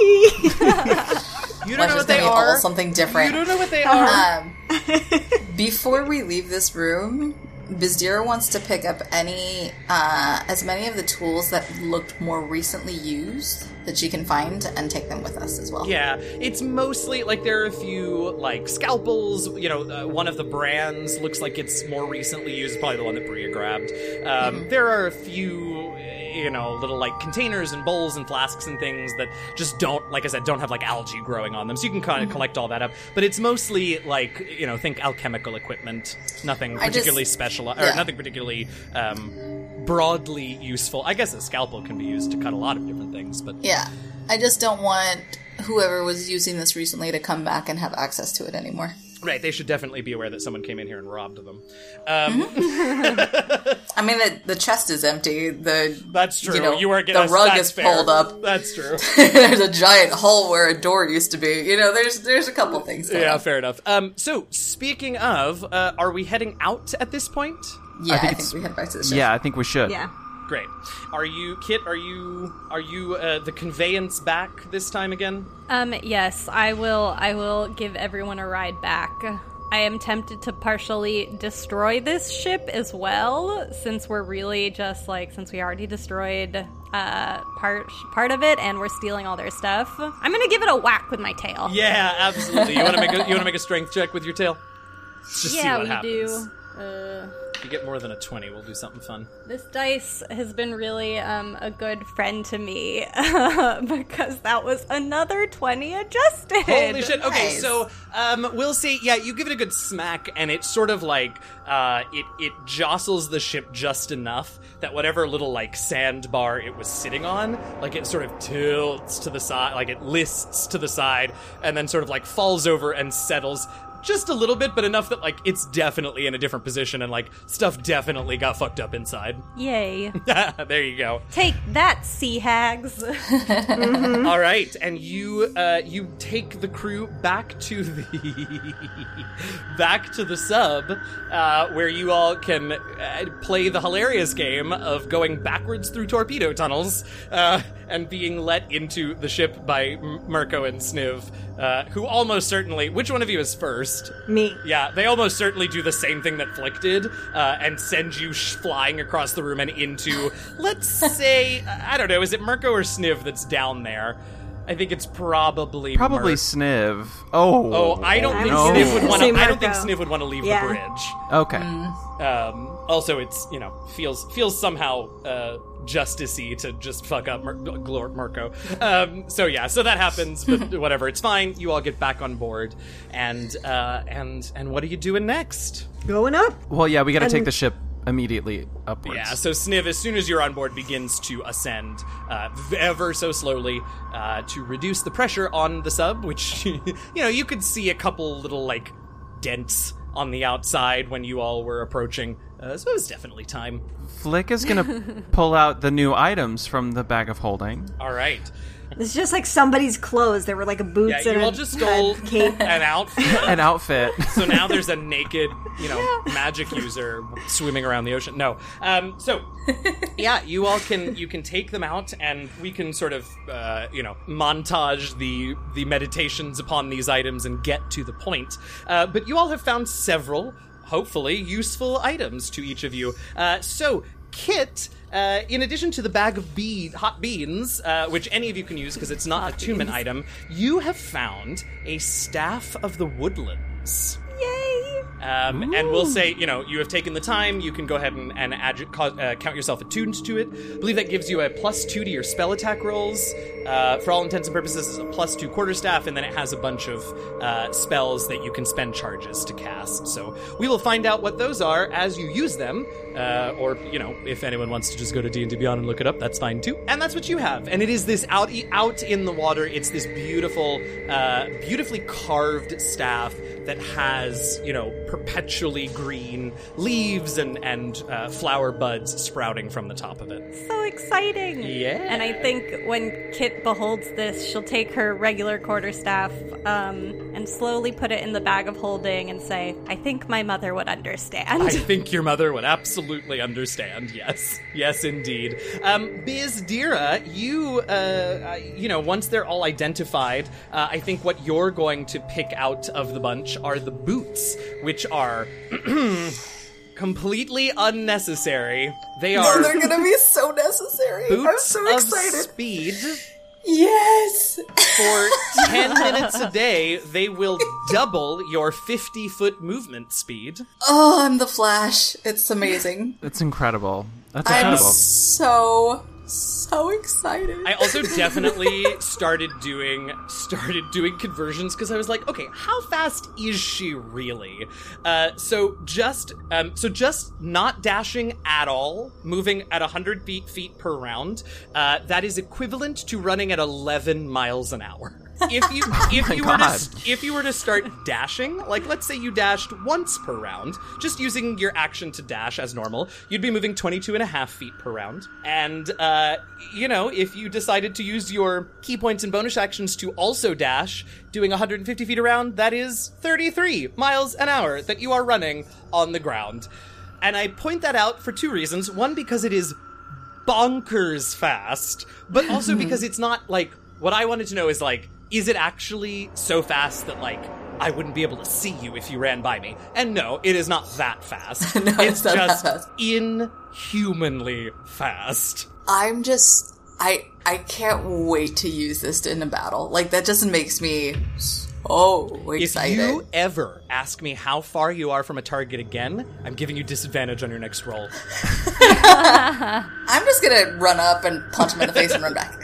you don't Like know there's what they gonna be are something different. you don't know what they are Um, before we leave this room, Bizdira wants to pick up any, uh, as many of the tools that looked more recently used that she can find and take them with us as well. Yeah, it's mostly like there are a few like scalpels. You know, uh, one of the brands looks like it's more recently used, probably the one that Bria grabbed. Um, There are a few, you know, little like containers and bowls and flasks and things that just don't, like I said, don't have like algae growing on them. So you can kind of collect all that up. But it's mostly like you know, think alchemical equipment. Nothing I just- particularly special, or yeah. nothing particularly. Um, broadly useful i guess a scalpel can be used to cut a lot of different things but Yeah. I just don't want whoever was using this recently to come back and have access to it anymore. Right, they should definitely be aware that someone came in here and robbed them. Um, I mean, the, the chest is empty. The That's true. You, You, know, are getting the rug is fair. pulled up. That's true. there's a giant hole where a door used to be. You know, there's there's a couple things. Yeah, on. fair enough. Um, so speaking of, uh, are we heading out at this point? yeah. I think think, we head back to the ship. Yeah, I think we should. yeah. Great. Are you Kit? Are you are you uh, the conveyance back this time again? Um, yes, I will. I will give everyone a ride back. I am tempted to partially destroy this ship as well, since we're really just like since we already destroyed uh, part part of it, and we're stealing all their stuff. I'm gonna give it a whack with my tail. Yeah, absolutely. You want to make a, you want to make a strength check with your tail? Just see Yeah, what we happens. do. Uh, If you get more than a twenty, we'll do something fun. This dice has been really um, a good friend to me because that was another 20 adjusted. Holy shit! Okay, Nice. so um, we'll see. Yeah, you give it a good smack, and it sort of like uh, it it jostles the ship just enough that whatever little like sandbar it was sitting on, like it sort of tilts to the side, like it lists to the side, and then sort of like falls over and settles. Just a little bit, but enough that like it's definitely in a different position, and like stuff definitely got fucked up inside. Yay. there you go. Take that, sea hags. All right, and you uh, you take the crew back to the back to the sub, uh, where you all can uh, play the hilarious game of going backwards through torpedo tunnels uh, and being let into the ship by M- Mirko and Sniv, uh, who almost certainly. Which one of you is first? Me. Yeah, they almost certainly do the same thing that Flick did, uh, and send you sh- flying across the room and into, let's say, I don't know, is it Mirko or Sniv that's down there? I think it's probably Probably Mirk. Sniv. Oh. Oh, I don't think was gonna Sniv would want say to. I don't think Mirko. Sniv would want to leave Yeah. the bridge. Okay. Um, also, it's you know feels feels somehow uh, justicey to just fuck up Mir- Glor- Mirko. Um, so yeah, so that happens, but whatever, it's fine. You all get back on board, and uh, and and what are you doing next? Going up. Well, yeah, we got to take And- the ship immediately upwards. Yeah, so Sniv, as soon as you're on board, begins to ascend uh, ever so slowly uh, to reduce the pressure on the sub, which, you know, you could see a couple little, like, dents on the outside when you all were approaching. Uh, so it was definitely time. Flick is gonna pull out the new items from the bag of holding. All right. It's just like somebody's clothes. There were like Yeah, boots you and all a, just stole a cape. an outfit. An outfit. So now there's a naked, you know, magic user swimming around the ocean. No. Um, so yeah, you all can you can take them out, and we can sort of uh, you know montage the the meditations upon these items and get to the point. Uh, but you all have found several, hopefully, useful items to each of you. Uh, so Kit. Uh, in addition to the bag of bead, hot beans, uh, which any of you can use because it's not a attunement item, you have found a staff of the woodlands. Yay! Um, and we'll say, you know, you have taken the time. You can go ahead and, and co- uh, count yourself attuned to it. I believe that gives you a plus two to your spell attack rolls. Uh, for all intents and purposes, it's a plus two quarterstaff, and then it has a bunch of uh, spells that you can spend charges to cast. So we will find out what those are as you use them. Uh, or you know, if anyone wants to just go to D and D Beyond and look it up, that's fine too. And that's what you have. And it is this out out in the water. It's this beautiful, uh, beautifully carved staff that has you know perpetually green leaves and and uh, flower buds sprouting from the top of it. So exciting! Yeah. And I think when Kit beholds this, she'll take her regular quarterstaff um, and slowly put it in the bag of holding and say, "I think my mother would understand." I think your mother would absolutely understand. Yes, yes, indeed. Um, Biz Bizdira, you, uh, you know, once they're all identified, uh, I think what you're going to pick out of the bunch are the boots, which are completely unnecessary. They are they're gonna be so necessary. I'm boots so of excited. speed. Yes. For 10 minutes a day, they will double your 50 foot movement speed. Oh, I'm the Flash. It's amazing. That's incredible. That's I'm incredible. so so excited. I also definitely started doing started doing conversions because I was like, okay, how fast is she really? Uh, so just um, so just not dashing at all, moving at hundred feet feet per round. Uh, that is equivalent to running at eleven miles an hour. If you if my you were to if you were to start dashing, like let's say you dashed once per round, just using your action to dash as normal, you'd be moving 22 and a half feet per round. And, uh, you know, if you decided to use your ki points and bonus actions to also dash, doing 150 feet around, that is 33 miles an hour that you are running on the ground. And I point that out for two reasons. One, because it is bonkers fast, but also because it's not like what I wanted to know is like, is it actually so fast that like I wouldn't be able to see you if you ran by me? And no, it is not that fast. No, it's it's just fast. inhumanly fast. I'm just I I can't wait to use this in a battle. Like that just makes me so excited. If you ever ask me how far you are from a target again, I'm giving you disadvantage on your next roll. I'm just gonna run up and punch him in the face and run back.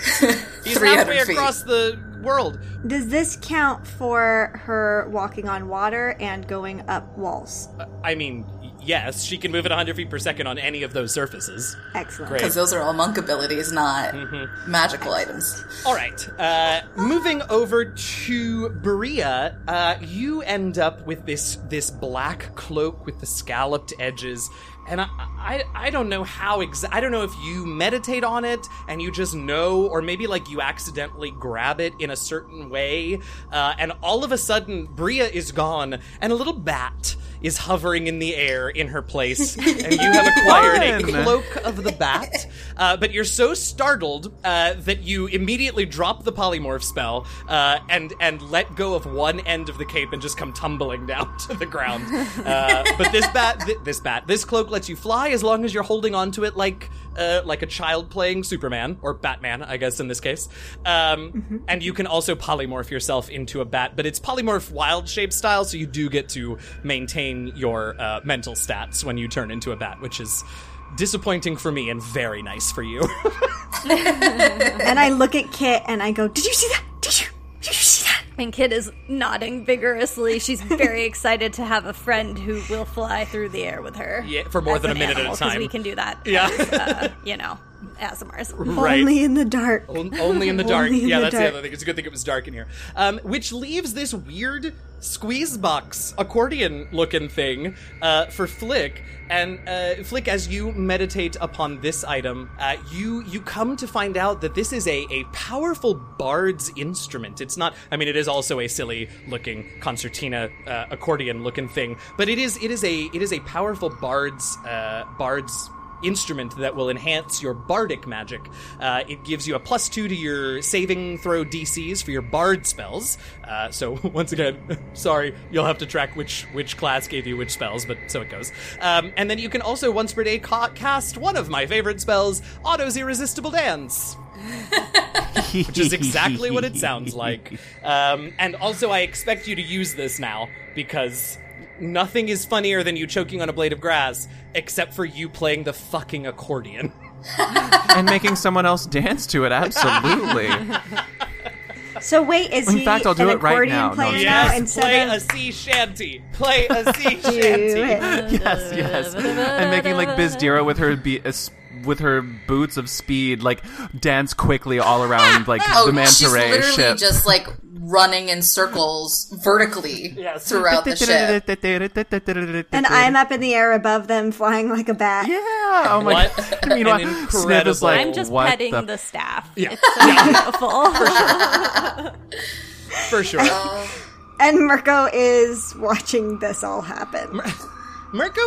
He's 300 halfway feet. across the world. Does this count for her walking on water and going up walls? I mean, yes, she can move at 100 feet per second on any of those surfaces. Excellent. Because those are all monk abilities, not Mm-hmm. magical items. All right. Uh, moving over to Bria, uh, you end up with this this black cloak with the scalloped edges, and I I, I don't know how exa- I don't know if you meditate on it and you just know, or maybe like you accidentally grab it in a certain way, uh, and all of a sudden Bria is gone, and a little bat is hovering in the air in her place, and you have acquired a cloak of the bat, uh, but you're so startled uh, that you immediately drop the polymorph spell uh, and and let go of one end of the cape and just come tumbling down to the ground. Uh, but this bat, th- this bat, this cloak lets you fly as long as you're holding onto it like uh, like a child playing Superman or Batman, I guess in this case. Um, And you can also polymorph yourself into a bat, but it's polymorph wild shape style, so you do get to maintain your uh, mental stats when you turn into a bat, which is disappointing for me and very nice for you. And I look at Kit and I go, "Did you see that? Did you? Did you see that?" And Kit is nodding vigorously. She's very excited to have a friend who will fly through the air with her. Yeah, for more as than a an minute at a time. we can do that. Yeah. as, uh, you know, ASMRs. Right. Only in the dark. On- Only in the dark. In yeah, the that's dark. the other thing. It's a good thing it was dark in here. Um, which leaves this weird squeeze box accordion looking thing uh, for Flick. And uh, Flick, as you meditate upon this item, uh, you you come to find out that this is a, a powerful bard's instrument. It's not. I mean, it is also a silly looking concertina uh, accordion looking thing, but it is it is a it is a powerful bard's uh, bard's instrument that will enhance your bardic magic. Uh, it gives you a plus two to your saving throw DCs for your bard spells. Uh, so once again, sorry, you'll have to track which which class gave you which spells, but so it goes. Um, and then you can also once per day ca- cast one of my favorite spells, Otto's Irresistible Dance. Which is exactly what it sounds like. Um, and also, I expect you to use this now because nothing is funnier than you choking on a blade of grass, except for you playing the fucking accordion. and making someone else dance to it. Absolutely. So wait, is In he fact, I'll do it right accordion now. No, player now Yes, instead play of a sea shanty. Play a sea shanty. yes, yes. And making like Bizdira with her be- uh, s- with her boots of speed, like dance quickly all around like Oh, the she's manta ray literally ship. just like running in circles vertically Yes. throughout the ship. And I'm up in the air above them, flying like a bat. Yeah. Oh my What god. Meanwhile, an Sniv incredible- like, I'm just what petting the the, staff. Yeah. It's so beautiful. For sure. And Mirko is watching this all happen. Mirko,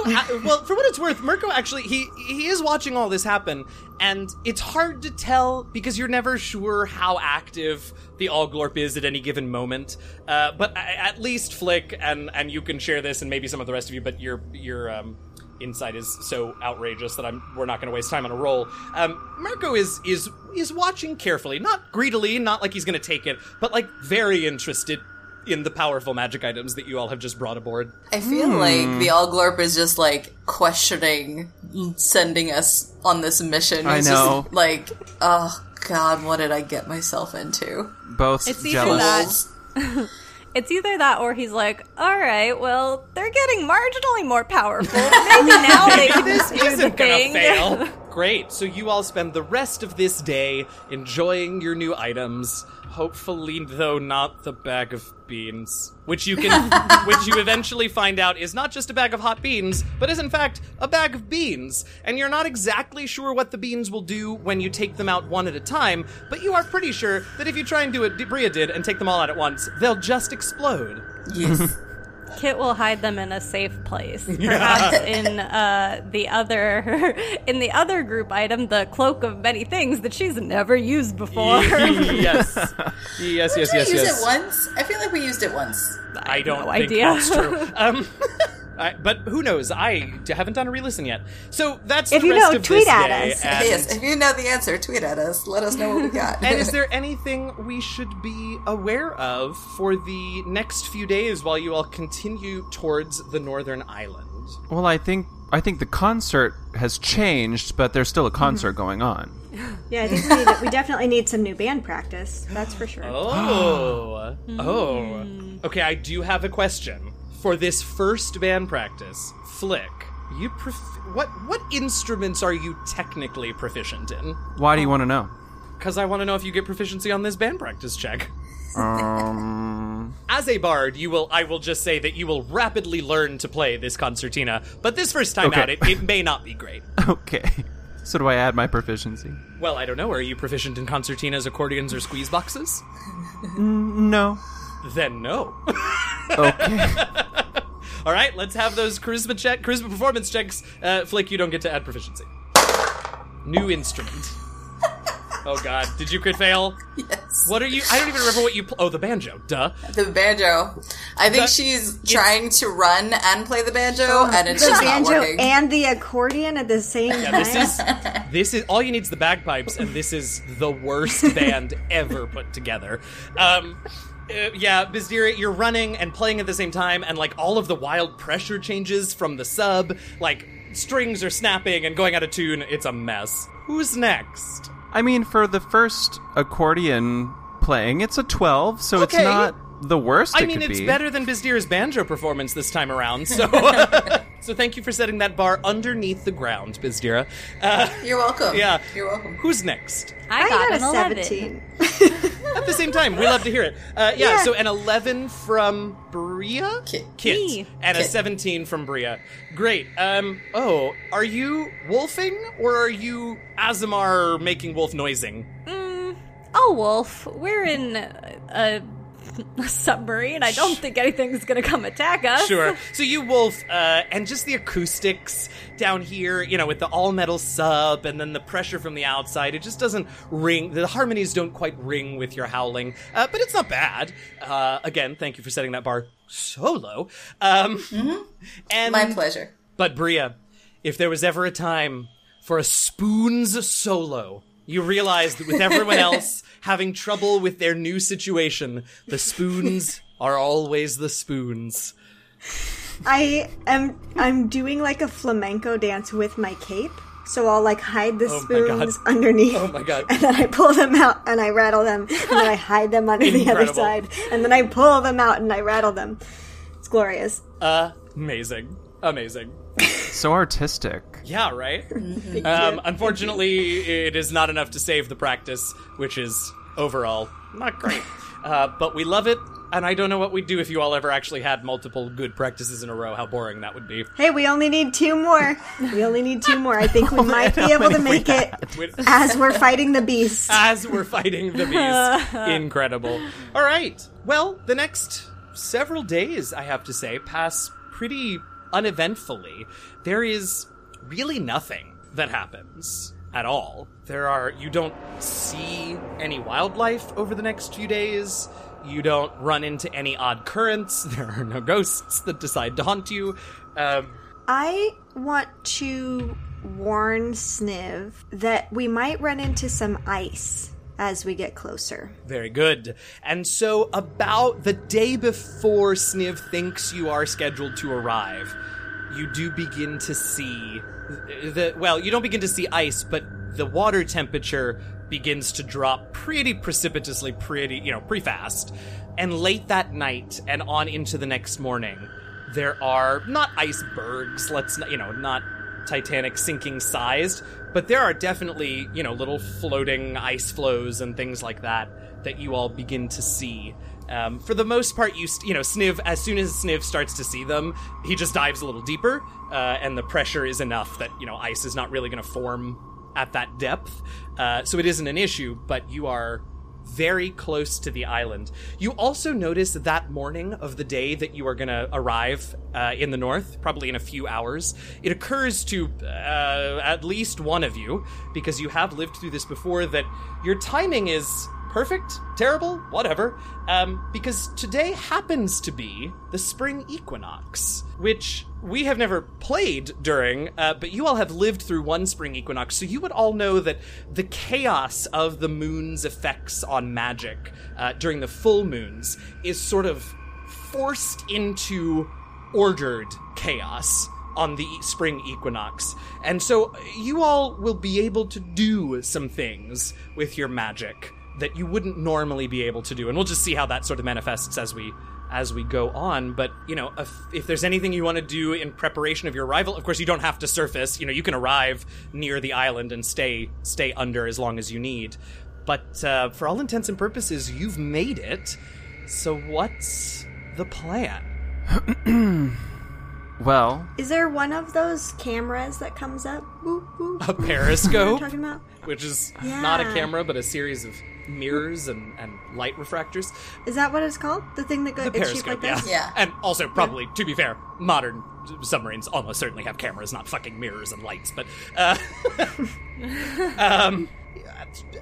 well, for what it's worth, Mirko actually he he is watching all this happen, and it's hard to tell because you're never sure how active the Allglorp is at any given moment. Uh, but at least Flick and and you can share this, and maybe some of the rest of you. But your your um, insight is so outrageous that I'm we're not going to waste time on a roll. Um, Mirko is is is watching carefully, not greedily, not like he's going to take it, but like very interested in the powerful magic items that you all have just brought aboard. I feel hmm. like the Allglorp is just like questioning sending us on this mission. I It's know. Just, like, oh god, what did I get myself into? both It's either jealous. that- It's either that or he's like, all right, well, they're getting marginally more powerful. Maybe now they can this do isn't gonna thing. fail. Great. So you all spend the rest of this day enjoying your new items. Hopefully, though, not the bag of beans, which you can, which you eventually find out is not just a bag of hot beans, but is in fact a bag of beans. And you're not exactly sure what the beans will do when you take them out one at a time, but you are pretty sure that if you try and do what Bria did and take them all out at once, they'll just explode. Yes. Kit will hide them in a safe place, perhaps in uh, the other in the other group item, the cloak of many things that she's never used before. yes. Yes, yes, Did yes, we use yes. it once? I feel like we used it once. I don't no think idea. that's true. Um, I, but who knows? I haven't done a re-listen yet. So that's If the you rest know, of tweet this at day, us. And, yes, if you know the answer, tweet at us. Let us know what we got. and is there anything we should be aware of for the next few days while you all continue towards the northern island? Well, I think I think the concert has changed, but there's still a mm-hmm. concert going on. Yeah, I think we, need, we definitely need some new band practice. That's for sure. Oh, oh. Okay, I do have a question for this first band practice. Flick, you prof- what what instruments are you technically proficient in? Why do you want to know? Because I want to know if you get proficiency on this band practice check. Um, As a bard, you will. I will just say that you will rapidly learn to play this concertina. But this first time Okay. out, it, it may not be great. okay. So do I add my proficiency? Well, I don't know. Are you proficient in concertinas, accordions, or squeeze boxes? No. Then no. Okay. All right, let's have those charisma check, charisma performance checks. Uh, Flick, you don't get to add proficiency. New instrument. Oh God, did you crit fail? yes. What are you? I don't even remember what you. Pl- oh, the banjo. Duh. The banjo. I think That- she's trying to run and play the banjo, and it's the just not banjo working. and the accordion at the same Yeah, time. this is this is all you need is the bagpipes, and this is the worst band ever put together. Um, uh, yeah, Bizdira, you're running and playing at the same time, and like all of the wild pressure changes from the sub, like strings are snapping and going out of tune. It's a mess. Who's next? I mean, for the first accordion playing, it's a 12, so it's not the worst I it mean, could it's be. better than Bizdira's banjo performance this time around. So So thank you for setting that bar underneath the ground, Bizdira. Uh, You're welcome. Yeah. You're welcome. who's next? I, I got, got a 11. 17. At the same time, we love to hear it. Uh, yeah, Yeah. so an 11 from Bria? Kit. Kit. Me. And a 17 from Bria. Great. Um, oh, are you wolfing or are you Azamar making wolf noising? Oh, Wolf, we're in a, a submarine. I don't think anything's gonna come attack us. Sure. So you wolf, uh, and just the acoustics down here, you know, with the all metal sub and then the pressure from the outside, it just doesn't ring. The harmonies don't quite ring with your howling, uh, but it's not bad. Uh, again, thank you for setting that bar so low. Um, and My pleasure. But Bria, if there was ever a time for a spoons solo, you realize that with everyone else having trouble with their new situation, the spoons are always the spoons. I am I'm doing like a flamenco dance with my cape. So I'll like hide the Oh spoons underneath. Oh my God. And then I pull them out and I rattle them. And then I hide them under the other side. And then I pull them out and I rattle them. It's glorious. Uh, Amazing. Amazing. So artistic. Yeah, right? Um, unfortunately, it is not enough to save the practice, which is overall not great. Uh, but we love it, and I don't know what we'd do if you all ever actually had multiple good practices in a row. How boring that would be. Hey, we only need two more. We only need two more. I think we might be able to make it as we're fighting the beast. as we're fighting the beast. Incredible. All right. Well, the next several days, I have to say, pass pretty uneventfully. There is really nothing that happens at all. There are, you don't see any wildlife over the next few days. You don't run into any odd currents. There are no ghosts that decide to haunt you. Um, I want to warn Sniv that we might run into some ice as we get closer. Very good. And so, about the day before Sniv thinks you are scheduled to arrive, you do begin to see the. Well, you don't begin to see ice, but the water temperature begins to drop pretty precipitously, pretty, you know, pretty fast. And late that night and on into the next morning, there are not icebergs, let's not, you know, not Titanic sinking sized, but there are definitely, you know, little floating ice floes and things like that that you all begin to see. Um, for the most part, you you know, Sniv. As soon as Sniv starts to see them, he just dives a little deeper, uh, and the pressure is enough that you know ice is not really going to form at that depth. Uh, so it isn't an issue, but you are very close to the island. You also notice that morning of the day that you are going to arrive uh, in the north, probably in a few hours, it occurs to uh, at least one of you, because you have lived through this before, that your timing is perfect, terrible, whatever, um, because today happens to be the spring equinox, which we have never played during, uh, but you all have lived through one spring equinox, so you would all know that the chaos of the moon's effects on magic uh, during the full moons is sort of forced into ordered chaos on the spring equinox. And so you all will be able to do some things with your magic that you wouldn't normally be able to do. And we'll just see how that sort of manifests as we as we go on. But you know, if, if there's anything you want to do in preparation of your arrival, of course you don't have to surface. You know, you can arrive near the island and stay stay under as long as you need. But uh, for all intents and purposes, you've made it. So what's the plan? Well, Is there one of those cameras that comes up? Woo, woo. A What am periscope, talking about? which is not a camera but a series of mirrors and, and light refractors. Is that what it's called? The thing that goes The periscope, like yeah. this? Yeah. And also, probably, to be fair, modern submarines almost certainly have cameras, not fucking mirrors and lights. But, uh, um,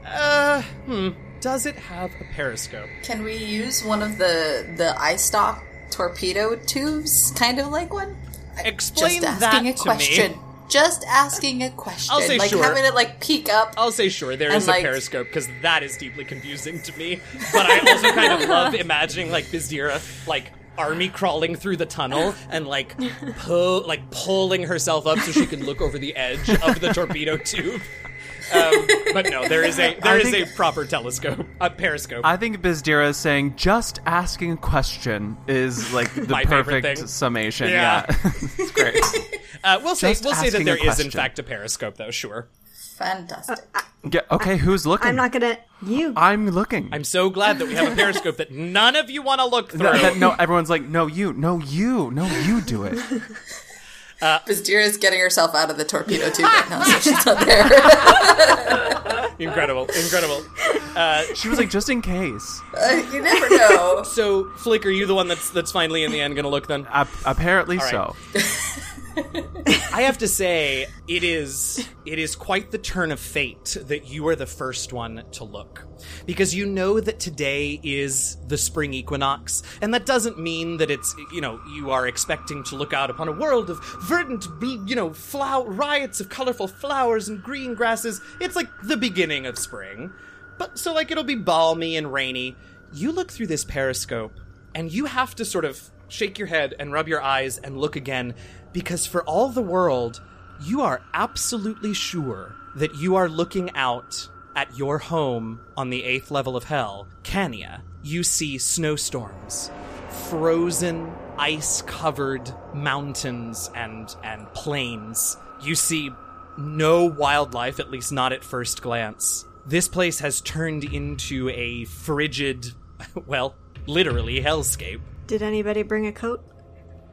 uh, hmm. Does it have a periscope? Can we use one of the the eye stock torpedo tubes, kind of like one? Explain Just that asking a to question. me. Just asking a question. I'll say like sure. having it like peek up. I'll say sure, There is is a periscope because that is deeply confusing to me. But I also kind of love imagining like Bizdira like army crawling through the tunnel and like like pulling herself up so she can look over the edge of the torpedo tube. Um, but no, there is a there I is think- a proper telescope, a periscope. I think Bizdira is saying just asking a question is like the perfect summation. Yeah. Yeah, it's great. Uh, we'll say we'll say that there is there in fact a periscope, though. Sure. Fantastic. Yeah, okay, who's looking? I'm not gonna. You. I'm looking. I'm so glad that we have a periscope that none of you want to look through. no, that- no, everyone's like, no, you, no, you, no, you do it. Uh, Bizdira is getting herself out of the torpedo tube right now, so she's not there. Incredible, incredible. Uh, she was like, just in case. Uh, you never know. So, Flick, are you the one that's that's finally in the end going to look then? Ap- apparently right. so. I have to say, it is it is quite the turn of fate that you are the first one to look. Because you know that today is the spring equinox, and that doesn't mean that it's you know you are expecting to look out upon a world of verdant, you know, flower riots of colorful flowers and green grasses. It's like the beginning of spring, but so like it'll be balmy and rainy. You look through this periscope, and you have to sort of shake your head and rub your eyes and look again because for all the world you are absolutely sure that you are looking out at your home on the eighth level of hell. Cania you see snowstorms frozen ice covered mountains and and plains. You see no wildlife at least not at first glance. This place has turned into a frigid well literally hellscape. Did anybody bring a coat?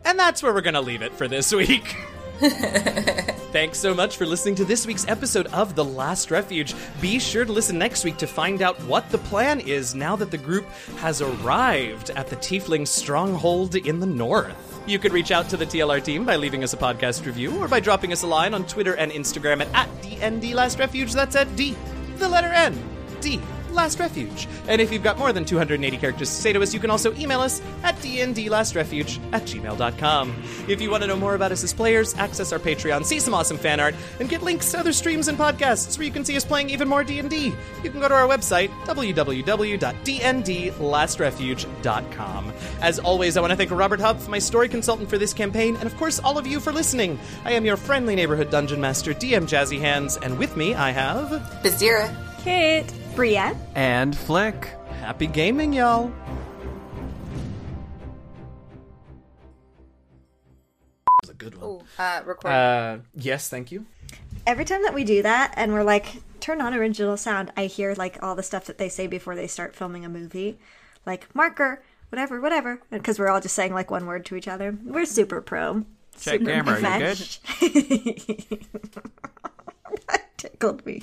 And that's where we're going to leave it for this week. Thanks so much for listening to this week's episode of The Last Refuge. Be sure to listen next week to find out what the plan is now that the group has arrived at the Tiefling stronghold in the north. You could reach out to the TLR team by leaving us a podcast review or by dropping us a line on Twitter and Instagram at, at DND Last Refuge. That's at D, the letter N, D, Last Refuge. And if you've got more than 280 characters to say to us, you can also email us at dndlastrefuge at gmail.com. If you want to know more about us as players, access our Patreon, see some awesome fan art, and get links to other streams and podcasts where you can see us playing even more D&D, you can go to our website, www.dndlastrefuge.com. As always, I want to thank Robert Huff, my story consultant for this campaign, and of course all of you for listening. I am your friendly neighborhood dungeon master, DM Jazzy Hands, and with me I have... Bizdira. Kit. Brienne? And Flick. Happy gaming, y'all! was a good one. Uh, record. Uh, yes, thank you. Every time that we do that and we're like, turn on original sound, I hear like all the stuff that they say before they start filming a movie. Like, marker, whatever, whatever. Because we're all just saying like one word to each other. We're super pro. Check super camera, you good? that tickled me.